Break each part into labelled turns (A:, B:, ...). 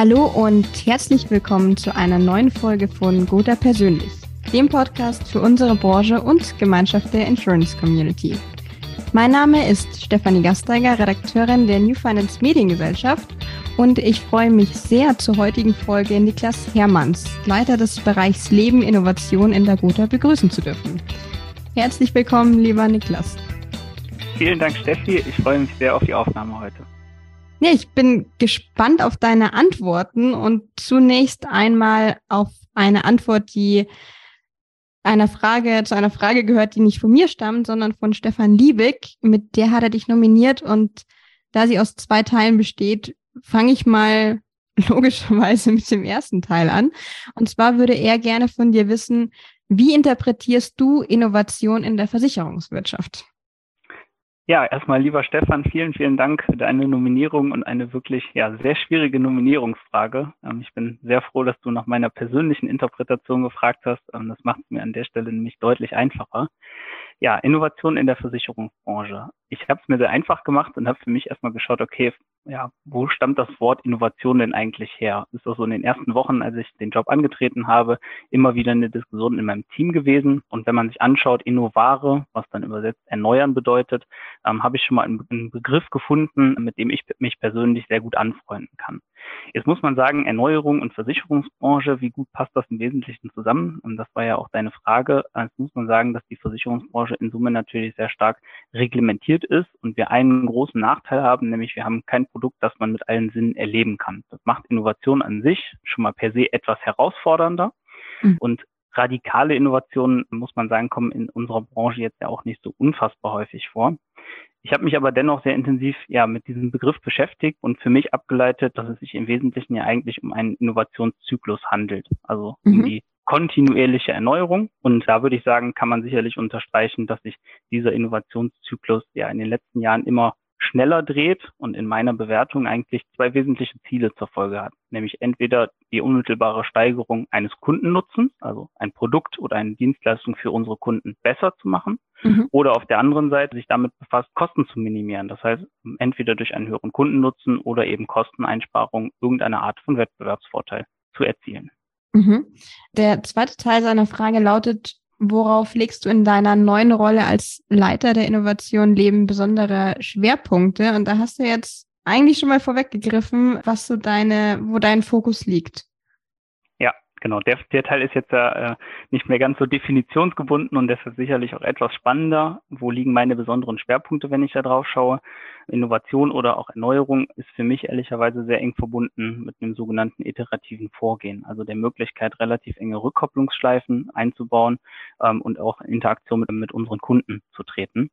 A: Hallo und herzlich willkommen zu einer neuen Folge von Gotha Persönlich, dem Podcast für unsere Branche und Gemeinschaft der Insurance Community. Mein Name ist Stefanie Gasteiger, Redakteurin der New Finance Mediengesellschaft und ich freue mich sehr zur heutigen Folge Niklas Hermanns, Leiter des Bereichs Leben Innovation in der Gotha, begrüßen zu dürfen. Herzlich willkommen, lieber Niklas.
B: Vielen Dank, Steffi. Ich freue mich sehr auf die Aufnahme heute.
A: Ja, ich bin gespannt auf deine Antworten und zunächst einmal auf eine Antwort, die einer Frage, zu einer Frage gehört, die nicht von mir stammt, sondern von Stefan Liebig. Mit der hat er dich nominiert und da sie aus zwei Teilen besteht, fange ich mal logischerweise mit dem ersten Teil an. Und zwar würde er gerne von dir wissen, wie interpretierst du Innovation in der Versicherungswirtschaft?
B: Ja, erstmal lieber Stefan, vielen, vielen Dank für deine Nominierung und eine wirklich ja, sehr schwierige Nominierungsfrage. Ähm, ich bin sehr froh, dass du nach meiner persönlichen Interpretation gefragt hast. Ähm, das macht es mir an der Stelle nämlich deutlich einfacher. Ja, Innovation in der Versicherungsbranche. Ich habe es mir sehr einfach gemacht und habe für mich erstmal geschaut, okay, ja, wo stammt das Wort Innovation denn eigentlich her? Ist das so in den ersten Wochen, als ich den Job angetreten habe, immer wieder eine Diskussion in meinem Team gewesen. Und wenn man sich anschaut, Innovare, was dann übersetzt erneuern bedeutet, ähm, habe ich schon mal einen, einen Begriff gefunden, mit dem ich mich persönlich sehr gut anfreunden kann. Jetzt muss man sagen, Erneuerung und Versicherungsbranche, wie gut passt das im Wesentlichen zusammen? Und das war ja auch deine Frage. Jetzt muss man sagen, dass die Versicherungsbranche in Summe natürlich sehr stark reglementiert ist und wir einen großen Nachteil haben, nämlich wir haben kein Produkt, das man mit allen Sinnen erleben kann. Das macht Innovation an sich schon mal per se etwas herausfordernder. Mhm. Und radikale Innovationen, muss man sagen, kommen in unserer Branche jetzt ja auch nicht so unfassbar häufig vor. Ich habe mich aber dennoch sehr intensiv ja mit diesem Begriff beschäftigt und für mich abgeleitet, dass es sich im Wesentlichen ja eigentlich um einen Innovationszyklus handelt, also mhm. um die kontinuierliche Erneuerung. Und da würde ich sagen, kann man sicherlich unterstreichen, dass sich dieser Innovationszyklus ja in den letzten Jahren immer schneller dreht und in meiner Bewertung eigentlich zwei wesentliche Ziele zur Folge hat. Nämlich entweder die unmittelbare Steigerung eines Kundennutzens, also ein Produkt oder eine Dienstleistung für unsere Kunden besser zu machen, mhm. oder auf der anderen Seite sich damit befasst, Kosten zu minimieren. Das heißt, entweder durch einen höheren Kundennutzen oder eben Kosteneinsparung irgendeine Art von Wettbewerbsvorteil zu erzielen.
A: Mhm. Der zweite Teil seiner Frage lautet, Worauf legst du in deiner neuen Rolle als Leiter der Innovation Leben besondere Schwerpunkte? Und da hast du jetzt eigentlich schon mal vorweggegriffen, was so deine, wo dein Fokus liegt.
B: Genau. Der, der Teil ist jetzt ja äh, nicht mehr ganz so definitionsgebunden und deshalb sicherlich auch etwas spannender. Wo liegen meine besonderen Schwerpunkte, wenn ich da drauf schaue? Innovation oder auch Erneuerung ist für mich ehrlicherweise sehr eng verbunden mit einem sogenannten iterativen Vorgehen, also der Möglichkeit, relativ enge Rückkopplungsschleifen einzubauen ähm, und auch in Interaktion mit, mit unseren Kunden zu treten.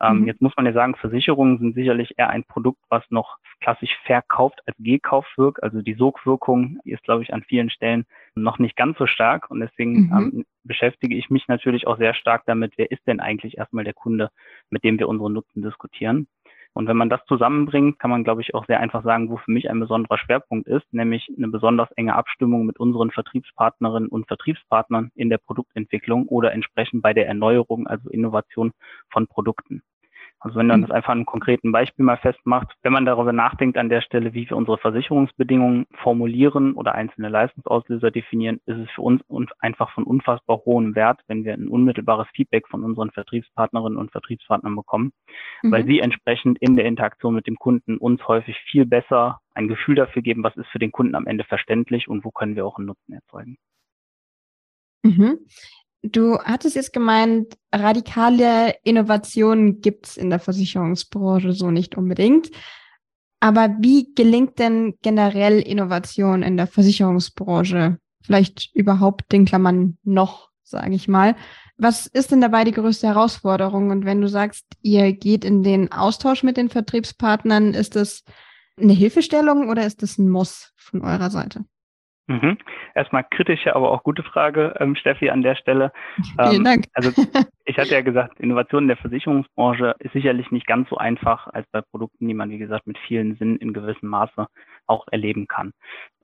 B: Ähm, mhm. Jetzt muss man ja sagen, Versicherungen sind sicherlich eher ein Produkt, was noch klassisch verkauft als gekauft wirkt. Also die Sogwirkung ist, glaube ich, an vielen Stellen noch nicht ganz so stark und deswegen mhm. ähm, beschäftige ich mich natürlich auch sehr stark damit, wer ist denn eigentlich erstmal der Kunde, mit dem wir unsere Nutzen diskutieren. Und wenn man das zusammenbringt, kann man, glaube ich, auch sehr einfach sagen, wo für mich ein besonderer Schwerpunkt ist, nämlich eine besonders enge Abstimmung mit unseren Vertriebspartnerinnen und Vertriebspartnern in der Produktentwicklung oder entsprechend bei der Erneuerung, also Innovation von Produkten. Also wenn man mhm. das einfach an einem konkreten Beispiel mal festmacht, wenn man darüber nachdenkt an der Stelle, wie wir unsere Versicherungsbedingungen formulieren oder einzelne Leistungsauslöser definieren, ist es für uns einfach von unfassbar hohem Wert, wenn wir ein unmittelbares Feedback von unseren Vertriebspartnerinnen und Vertriebspartnern bekommen, mhm. weil sie entsprechend in der Interaktion mit dem Kunden uns häufig viel besser ein Gefühl dafür geben, was ist für den Kunden am Ende verständlich und wo können wir auch einen Nutzen erzeugen.
A: Mhm. Du hattest jetzt gemeint, radikale Innovationen gibt's in der Versicherungsbranche so nicht unbedingt. Aber wie gelingt denn generell Innovation in der Versicherungsbranche? Vielleicht überhaupt den Klammern noch, sage ich mal. Was ist denn dabei die größte Herausforderung? Und wenn du sagst, ihr geht in den Austausch mit den Vertriebspartnern, ist das eine Hilfestellung oder ist das ein Muss von eurer Seite?
B: Mhm. Erstmal kritische, aber auch gute Frage, ähm, Steffi, an der Stelle.
A: Vielen ähm, Dank.
B: Also ich hatte ja gesagt, Innovation in der Versicherungsbranche ist sicherlich nicht ganz so einfach als bei Produkten, die man, wie gesagt, mit vielen Sinnen in gewissem Maße auch erleben kann.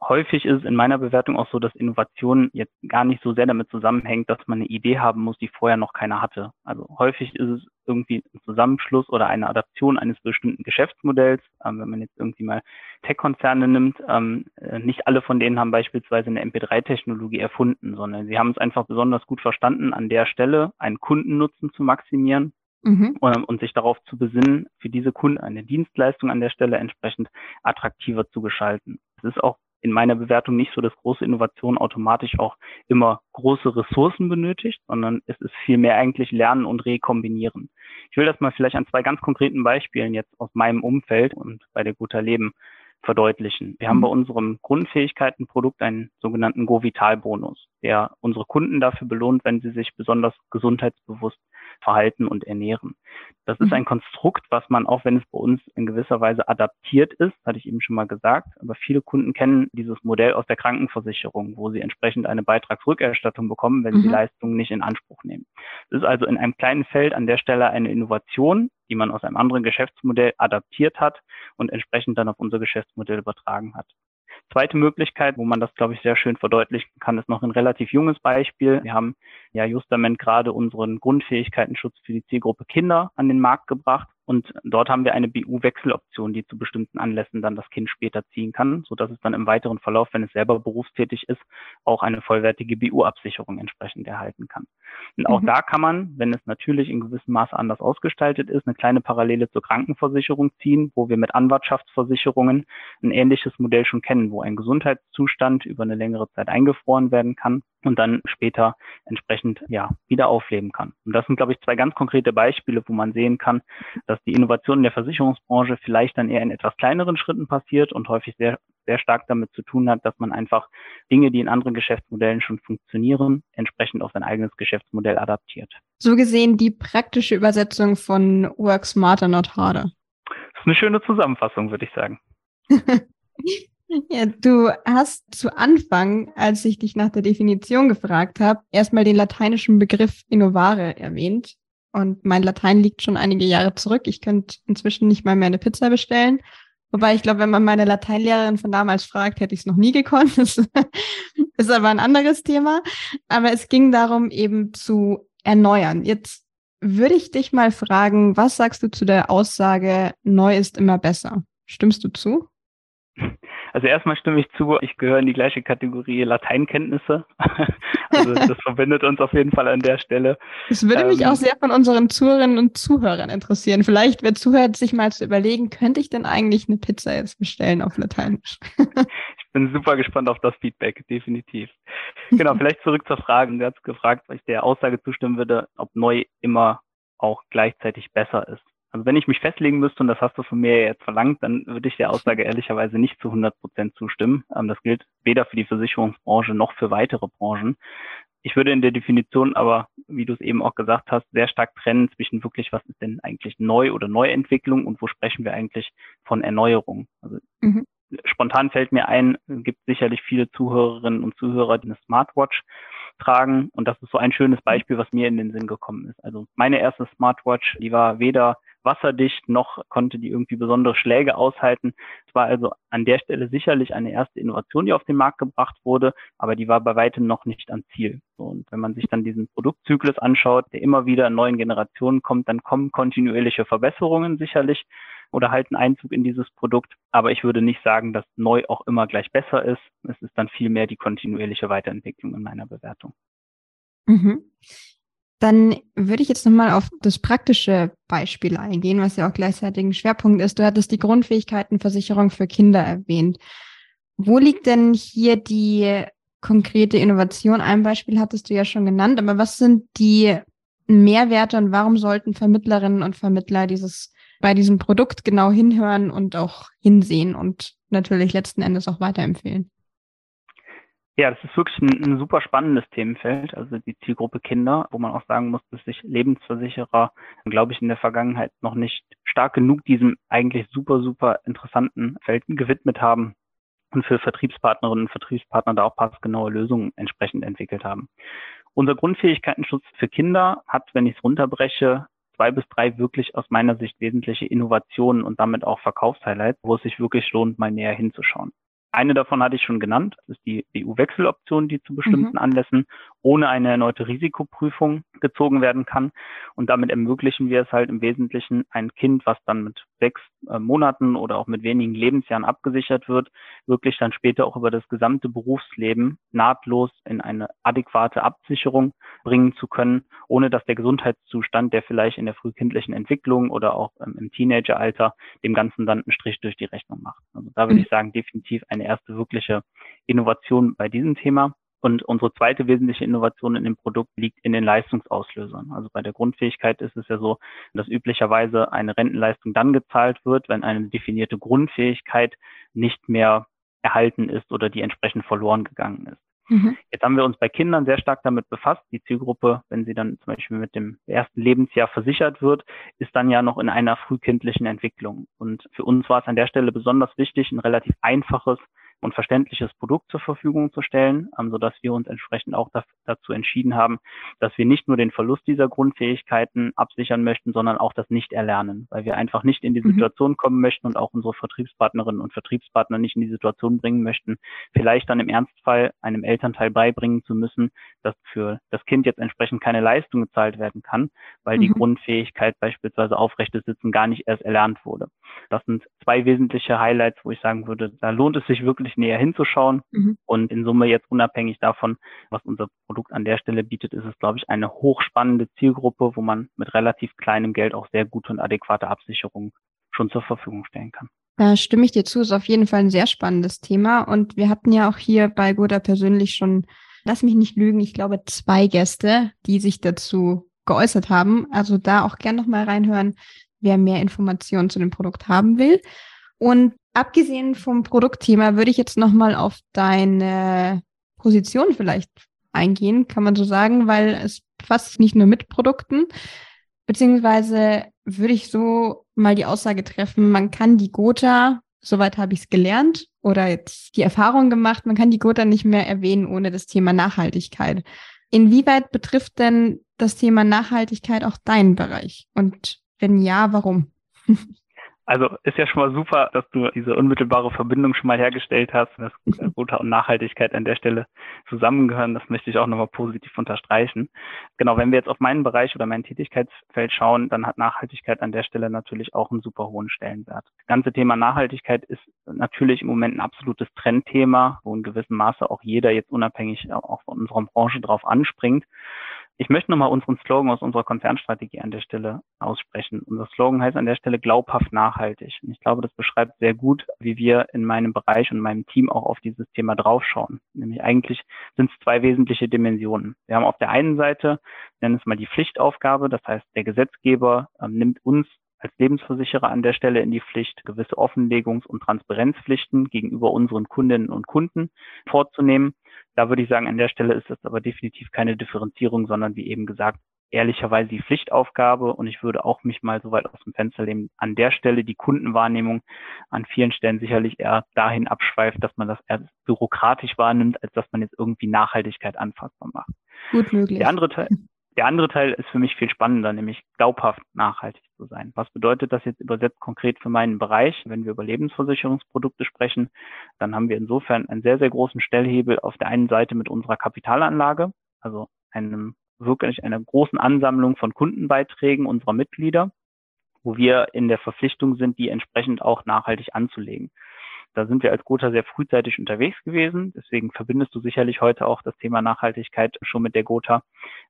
B: Häufig ist es in meiner Bewertung auch so, dass Innovation jetzt gar nicht so sehr damit zusammenhängt, dass man eine Idee haben muss, die vorher noch keiner hatte. Also häufig ist es irgendwie ein Zusammenschluss oder eine Adaption eines bestimmten Geschäftsmodells. Ähm, wenn man jetzt irgendwie mal Tech-Konzerne nimmt, ähm, äh, nicht alle von denen haben beispielsweise eine MP3-Technologie erfunden, sondern sie haben es einfach besonders gut verstanden, an der Stelle einen Kundennutzen zu maximieren mhm. und, und sich darauf zu besinnen, für diese Kunden eine Dienstleistung an der Stelle entsprechend attraktiver zu gestalten. Es ist auch in meiner Bewertung nicht so, dass große Innovation automatisch auch immer große Ressourcen benötigt, sondern es ist vielmehr eigentlich Lernen und Rekombinieren. Ich will das mal vielleicht an zwei ganz konkreten Beispielen jetzt aus meinem Umfeld und bei der Guter Leben verdeutlichen. Wir haben bei mhm. unserem Grundfähigkeitenprodukt einen sogenannten Go-Vital-Bonus, der unsere Kunden dafür belohnt, wenn sie sich besonders gesundheitsbewusst verhalten und ernähren. Das ist mhm. ein Konstrukt, was man, auch wenn es bei uns in gewisser Weise adaptiert ist, hatte ich eben schon mal gesagt, aber viele Kunden kennen dieses Modell aus der Krankenversicherung, wo sie entsprechend eine Beitragsrückerstattung bekommen, wenn mhm. sie Leistungen nicht in Anspruch nehmen. Es ist also in einem kleinen Feld an der Stelle eine Innovation, die man aus einem anderen Geschäftsmodell adaptiert hat und entsprechend dann auf unser Geschäftsmodell übertragen hat. Zweite Möglichkeit, wo man das, glaube ich, sehr schön verdeutlichen kann, ist noch ein relativ junges Beispiel. Wir haben ja justament gerade unseren Grundfähigkeitenschutz für die Zielgruppe Kinder an den Markt gebracht. Und dort haben wir eine BU-Wechseloption, die zu bestimmten Anlässen dann das Kind später ziehen kann, so dass es dann im weiteren Verlauf, wenn es selber berufstätig ist, auch eine vollwertige BU-Absicherung entsprechend erhalten kann. Und auch mhm. da kann man, wenn es natürlich in gewissem Maße anders ausgestaltet ist, eine kleine Parallele zur Krankenversicherung ziehen, wo wir mit Anwartschaftsversicherungen ein ähnliches Modell schon kennen, wo ein Gesundheitszustand über eine längere Zeit eingefroren werden kann und dann später entsprechend ja wieder aufleben kann. Und das sind, glaube ich, zwei ganz konkrete Beispiele, wo man sehen kann, dass die Innovation in der Versicherungsbranche vielleicht dann eher in etwas kleineren Schritten passiert und häufig sehr sehr stark damit zu tun hat, dass man einfach Dinge, die in anderen Geschäftsmodellen schon funktionieren, entsprechend auf sein eigenes Geschäftsmodell adaptiert.
A: So gesehen die praktische Übersetzung von Work Smarter, Not Harder.
B: Das ist eine schöne Zusammenfassung, würde ich sagen.
A: Ja, du hast zu Anfang, als ich dich nach der Definition gefragt habe, erstmal den lateinischen Begriff innovare erwähnt. Und mein Latein liegt schon einige Jahre zurück. Ich könnte inzwischen nicht mal mehr eine Pizza bestellen. Wobei ich glaube, wenn man meine Lateinlehrerin von damals fragt, hätte ich es noch nie gekonnt. Das ist aber ein anderes Thema. Aber es ging darum, eben zu erneuern. Jetzt würde ich dich mal fragen, was sagst du zu der Aussage, neu ist immer besser? Stimmst du zu?
B: Also erstmal stimme ich zu, ich gehöre in die gleiche Kategorie Lateinkenntnisse. also das verbindet uns auf jeden Fall an der Stelle.
A: Es würde ähm, mich auch sehr von unseren Zuhörerinnen und Zuhörern interessieren. Vielleicht, wer zuhört, sich mal zu überlegen, könnte ich denn eigentlich eine Pizza jetzt bestellen auf Lateinisch?
B: ich bin super gespannt auf das Feedback, definitiv. Genau, vielleicht zurück zur Frage. Du hast gefragt, weil ich der Aussage zustimmen würde, ob neu immer auch gleichzeitig besser ist. Also wenn ich mich festlegen müsste, und das hast du von mir jetzt verlangt, dann würde ich der Aussage ehrlicherweise nicht zu 100 Prozent zustimmen. Ähm, das gilt weder für die Versicherungsbranche noch für weitere Branchen. Ich würde in der Definition aber, wie du es eben auch gesagt hast, sehr stark trennen zwischen wirklich, was ist denn eigentlich neu oder Neuentwicklung und wo sprechen wir eigentlich von Erneuerung. Also mhm. spontan fällt mir ein, es gibt sicherlich viele Zuhörerinnen und Zuhörer, die eine Smartwatch tragen. Und das ist so ein schönes Beispiel, was mir in den Sinn gekommen ist. Also meine erste Smartwatch, die war weder wasserdicht, noch konnte die irgendwie besondere Schläge aushalten. Es war also an der Stelle sicherlich eine erste Innovation, die auf den Markt gebracht wurde, aber die war bei weitem noch nicht am Ziel. Und wenn man sich dann diesen Produktzyklus anschaut, der immer wieder in neuen Generationen kommt, dann kommen kontinuierliche Verbesserungen sicherlich oder halten Einzug in dieses Produkt. Aber ich würde nicht sagen, dass neu auch immer gleich besser ist. Es ist dann vielmehr die kontinuierliche Weiterentwicklung in meiner Bewertung.
A: Mhm. Dann würde ich jetzt nochmal auf das praktische Beispiel eingehen, was ja auch gleichzeitig ein Schwerpunkt ist. Du hattest die Grundfähigkeitenversicherung für Kinder erwähnt. Wo liegt denn hier die konkrete Innovation? Ein Beispiel hattest du ja schon genannt, aber was sind die Mehrwerte und warum sollten Vermittlerinnen und Vermittler dieses bei diesem Produkt genau hinhören und auch hinsehen und natürlich letzten Endes auch weiterempfehlen?
B: Ja, das ist wirklich ein, ein, super spannendes Themenfeld, also die Zielgruppe Kinder, wo man auch sagen muss, dass sich Lebensversicherer, glaube ich, in der Vergangenheit noch nicht stark genug diesem eigentlich super, super interessanten Feld gewidmet haben und für Vertriebspartnerinnen und Vertriebspartner da auch passgenaue Lösungen entsprechend entwickelt haben. Unser Grundfähigkeitenschutz für Kinder hat, wenn ich es runterbreche, zwei bis drei wirklich aus meiner Sicht wesentliche Innovationen und damit auch Verkaufshighlights, wo es sich wirklich lohnt, mal näher hinzuschauen. Eine davon hatte ich schon genannt, das ist die EU-Wechseloption, die zu bestimmten mhm. Anlässen ohne eine erneute Risikoprüfung gezogen werden kann. Und damit ermöglichen wir es halt im Wesentlichen ein Kind, was dann mit sechs äh, Monaten oder auch mit wenigen Lebensjahren abgesichert wird, wirklich dann später auch über das gesamte Berufsleben nahtlos in eine adäquate Absicherung bringen zu können, ohne dass der Gesundheitszustand, der vielleicht in der frühkindlichen Entwicklung oder auch ähm, im Teenageralter dem Ganzen dann einen Strich durch die Rechnung macht. Also da würde mhm. ich sagen, definitiv eine erste wirkliche Innovation bei diesem Thema. Und unsere zweite wesentliche Innovation in dem Produkt liegt in den Leistungsauslösern. Also bei der Grundfähigkeit ist es ja so, dass üblicherweise eine Rentenleistung dann gezahlt wird, wenn eine definierte Grundfähigkeit nicht mehr erhalten ist oder die entsprechend verloren gegangen ist. Mhm. Jetzt haben wir uns bei Kindern sehr stark damit befasst. Die Zielgruppe, wenn sie dann zum Beispiel mit dem ersten Lebensjahr versichert wird, ist dann ja noch in einer frühkindlichen Entwicklung. Und für uns war es an der Stelle besonders wichtig, ein relativ einfaches und verständliches Produkt zur Verfügung zu stellen, ähm, sodass wir uns entsprechend auch dazu entschieden haben, dass wir nicht nur den Verlust dieser Grundfähigkeiten absichern möchten, sondern auch das Nicht-Erlernen, weil wir einfach nicht in die mhm. Situation kommen möchten und auch unsere Vertriebspartnerinnen und Vertriebspartner nicht in die Situation bringen möchten, vielleicht dann im Ernstfall einem Elternteil beibringen zu müssen, dass für das Kind jetzt entsprechend keine Leistung gezahlt werden kann, weil mhm. die Grundfähigkeit beispielsweise aufrechtes Sitzen gar nicht erst erlernt wurde. Das sind zwei wesentliche Highlights, wo ich sagen würde, da lohnt es sich wirklich wirklich näher hinzuschauen. Mhm. Und in Summe jetzt unabhängig davon, was unser Produkt an der Stelle bietet, ist es, glaube ich, eine hochspannende Zielgruppe, wo man mit relativ kleinem Geld auch sehr gute und adäquate Absicherungen schon zur Verfügung stellen kann.
A: Da stimme ich dir zu, ist auf jeden Fall ein sehr spannendes Thema. Und wir hatten ja auch hier bei Goda persönlich schon, lass mich nicht lügen, ich glaube zwei Gäste, die sich dazu geäußert haben. Also da auch gern nochmal reinhören, wer mehr Informationen zu dem Produkt haben will. Und abgesehen vom Produktthema würde ich jetzt nochmal auf deine Position vielleicht eingehen, kann man so sagen, weil es fasst nicht nur mit Produkten, beziehungsweise würde ich so mal die Aussage treffen, man kann die Gotha, soweit habe ich es gelernt oder jetzt die Erfahrung gemacht, man kann die Gotha nicht mehr erwähnen ohne das Thema Nachhaltigkeit. Inwieweit betrifft denn das Thema Nachhaltigkeit auch deinen Bereich? Und wenn ja, warum?
B: Also ist ja schon mal super, dass du diese unmittelbare Verbindung schon mal hergestellt hast, dass Gotha und Nachhaltigkeit an der Stelle zusammengehören. Das möchte ich auch nochmal positiv unterstreichen. Genau, wenn wir jetzt auf meinen Bereich oder mein Tätigkeitsfeld schauen, dann hat Nachhaltigkeit an der Stelle natürlich auch einen super hohen Stellenwert. Das ganze Thema Nachhaltigkeit ist natürlich im Moment ein absolutes Trendthema, wo in gewissem Maße auch jeder jetzt unabhängig auch von unserer Branche drauf anspringt. Ich möchte nochmal unseren Slogan aus unserer Konzernstrategie an der Stelle aussprechen. Unser Slogan heißt an der Stelle glaubhaft nachhaltig. Und ich glaube, das beschreibt sehr gut, wie wir in meinem Bereich und meinem Team auch auf dieses Thema draufschauen. Nämlich eigentlich sind es zwei wesentliche Dimensionen. Wir haben auf der einen Seite, nennen es mal die Pflichtaufgabe, das heißt, der Gesetzgeber äh, nimmt uns als Lebensversicherer an der Stelle in die Pflicht, gewisse Offenlegungs- und Transparenzpflichten gegenüber unseren Kundinnen und Kunden vorzunehmen. Da würde ich sagen, an der Stelle ist das aber definitiv keine Differenzierung, sondern wie eben gesagt, ehrlicherweise die Pflichtaufgabe und ich würde auch mich mal so weit aus dem Fenster lehnen, an der Stelle die Kundenwahrnehmung an vielen Stellen sicherlich eher dahin abschweift, dass man das eher bürokratisch wahrnimmt, als dass man jetzt irgendwie Nachhaltigkeit anfassbar macht.
A: Gut möglich.
B: Der andere Teil, der andere Teil ist für mich viel spannender, nämlich glaubhaft nachhaltig zu sein. Was bedeutet das jetzt übersetzt konkret für meinen Bereich? Wenn wir über Lebensversicherungsprodukte sprechen, dann haben wir insofern einen sehr, sehr großen Stellhebel auf der einen Seite mit unserer Kapitalanlage, also einem wirklich einer großen Ansammlung von Kundenbeiträgen unserer Mitglieder, wo wir in der Verpflichtung sind, die entsprechend auch nachhaltig anzulegen. Da sind wir als Gotha sehr frühzeitig unterwegs gewesen. Deswegen verbindest du sicherlich heute auch das Thema Nachhaltigkeit schon mit der Gotha.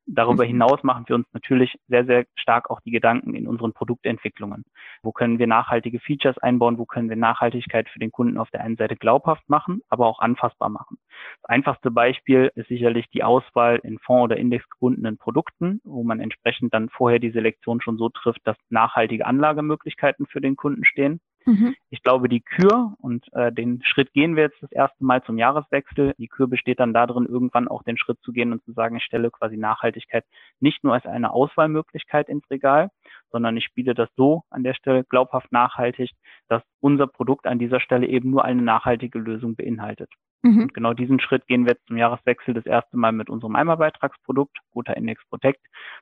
B: Darüber mhm. hinaus machen wir uns natürlich sehr, sehr stark auch die Gedanken in unseren Produktentwicklungen. Wo können wir nachhaltige Features einbauen? Wo können wir Nachhaltigkeit für den Kunden auf der einen Seite glaubhaft machen, aber auch anfassbar machen? Das einfachste Beispiel ist sicherlich die Auswahl in Fonds- oder indexgebundenen Produkten, wo man entsprechend dann vorher die Selektion schon so trifft, dass nachhaltige Anlagemöglichkeiten für den Kunden stehen. Mhm. Ich glaube, die Kür, und äh, den Schritt gehen wir jetzt das erste Mal zum Jahreswechsel, die Kür besteht dann darin, irgendwann auch den Schritt zu gehen und zu sagen, ich stelle quasi Nachhaltigkeit nicht nur als eine Auswahlmöglichkeit ins Regal, sondern ich spiele das so an der Stelle glaubhaft nachhaltig, dass unser Produkt an dieser Stelle eben nur eine nachhaltige Lösung beinhaltet. Mhm. genau diesen Schritt gehen wir jetzt zum Jahreswechsel das erste Mal mit unserem Einmalbeitragsprodukt, Guter Index Protect,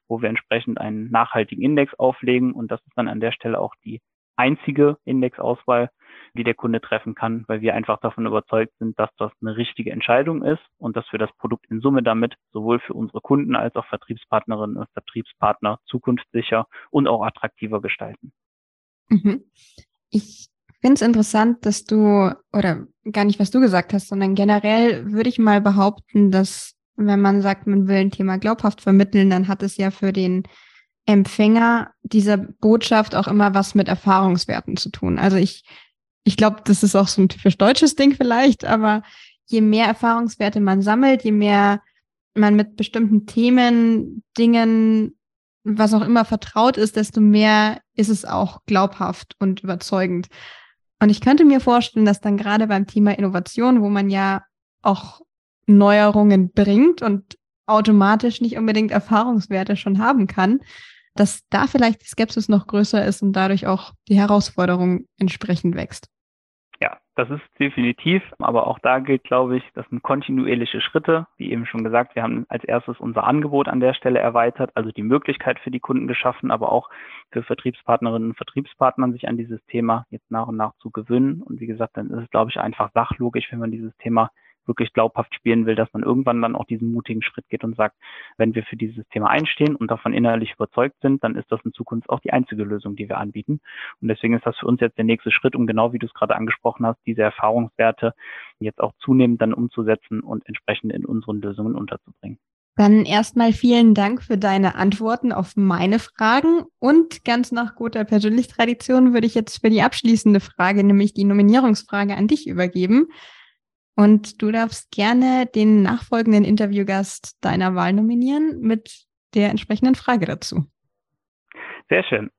B: wo wir entsprechend einen nachhaltigen Index auflegen. Und das ist dann an der Stelle auch die einzige Indexauswahl, die der Kunde treffen kann, weil wir einfach davon überzeugt sind, dass das eine richtige Entscheidung ist und dass wir das Produkt in Summe damit sowohl für unsere Kunden als auch Vertriebspartnerinnen und Vertriebspartner zukunftssicher und auch attraktiver gestalten.
A: Mhm. Ich finde es interessant, dass du, oder gar nicht, was du gesagt hast, sondern generell würde ich mal behaupten, dass wenn man sagt, man will ein Thema glaubhaft vermitteln, dann hat es ja für den Empfänger dieser Botschaft auch immer was mit Erfahrungswerten zu tun. Also ich, ich glaube, das ist auch so ein typisch deutsches Ding vielleicht, aber je mehr Erfahrungswerte man sammelt, je mehr man mit bestimmten Themen, Dingen, was auch immer vertraut ist, desto mehr ist es auch glaubhaft und überzeugend. Und ich könnte mir vorstellen, dass dann gerade beim Thema Innovation, wo man ja auch Neuerungen bringt und automatisch nicht unbedingt Erfahrungswerte schon haben kann, dass da vielleicht die Skepsis noch größer ist und dadurch auch die Herausforderung entsprechend wächst.
B: Ja, das ist definitiv, aber auch da gilt, glaube ich, das sind kontinuierliche Schritte. Wie eben schon gesagt, wir haben als erstes unser Angebot an der Stelle erweitert, also die Möglichkeit für die Kunden geschaffen, aber auch für Vertriebspartnerinnen und Vertriebspartner sich an dieses Thema jetzt nach und nach zu gewöhnen. Und wie gesagt, dann ist es, glaube ich, einfach sachlogisch, wenn man dieses Thema wirklich glaubhaft spielen will, dass man irgendwann dann auch diesen mutigen Schritt geht und sagt, wenn wir für dieses Thema einstehen und davon innerlich überzeugt sind, dann ist das in Zukunft auch die einzige Lösung, die wir anbieten. Und deswegen ist das für uns jetzt der nächste Schritt, um genau wie du es gerade angesprochen hast, diese Erfahrungswerte jetzt auch zunehmend dann umzusetzen und entsprechend in unseren Lösungen unterzubringen.
A: Dann erstmal vielen Dank für deine Antworten auf meine Fragen und ganz nach guter Persönlichtradition würde ich jetzt für die abschließende Frage, nämlich die Nominierungsfrage an dich übergeben. Und du darfst gerne den nachfolgenden Interviewgast deiner Wahl nominieren mit der entsprechenden Frage dazu.
B: Sehr schön.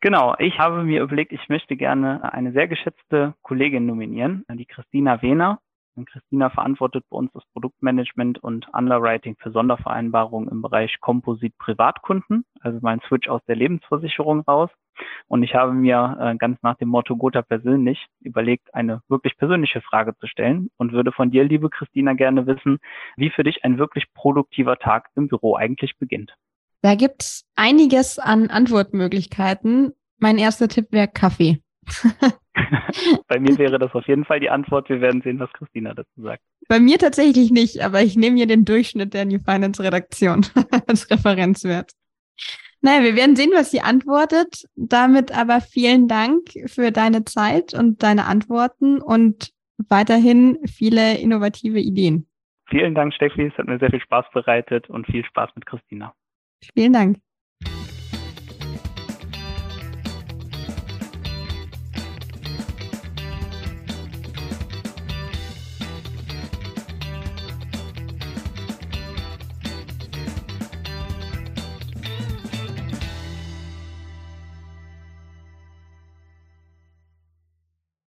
B: Genau, ich habe mir überlegt, ich möchte gerne eine sehr geschätzte Kollegin nominieren, die Christina Wehner. Christina verantwortet bei uns das Produktmanagement und Underwriting für Sondervereinbarungen im Bereich Komposit Privatkunden, also mein Switch aus der Lebensversicherung raus. Und ich habe mir äh, ganz nach dem Motto Gotha persönlich überlegt, eine wirklich persönliche Frage zu stellen und würde von dir, liebe Christina, gerne wissen, wie für dich ein wirklich produktiver Tag im Büro eigentlich beginnt.
A: Da gibt's einiges an Antwortmöglichkeiten. Mein erster Tipp wäre Kaffee.
B: Bei mir wäre das auf jeden Fall die Antwort. Wir werden sehen, was Christina dazu sagt.
A: Bei mir tatsächlich nicht, aber ich nehme hier den Durchschnitt der New Finance Redaktion als Referenzwert. Naja, wir werden sehen, was sie antwortet. Damit aber vielen Dank für deine Zeit und deine Antworten und weiterhin viele innovative Ideen.
B: Vielen Dank, Steffi. Es hat mir sehr viel Spaß bereitet und viel Spaß mit Christina.
A: Vielen Dank.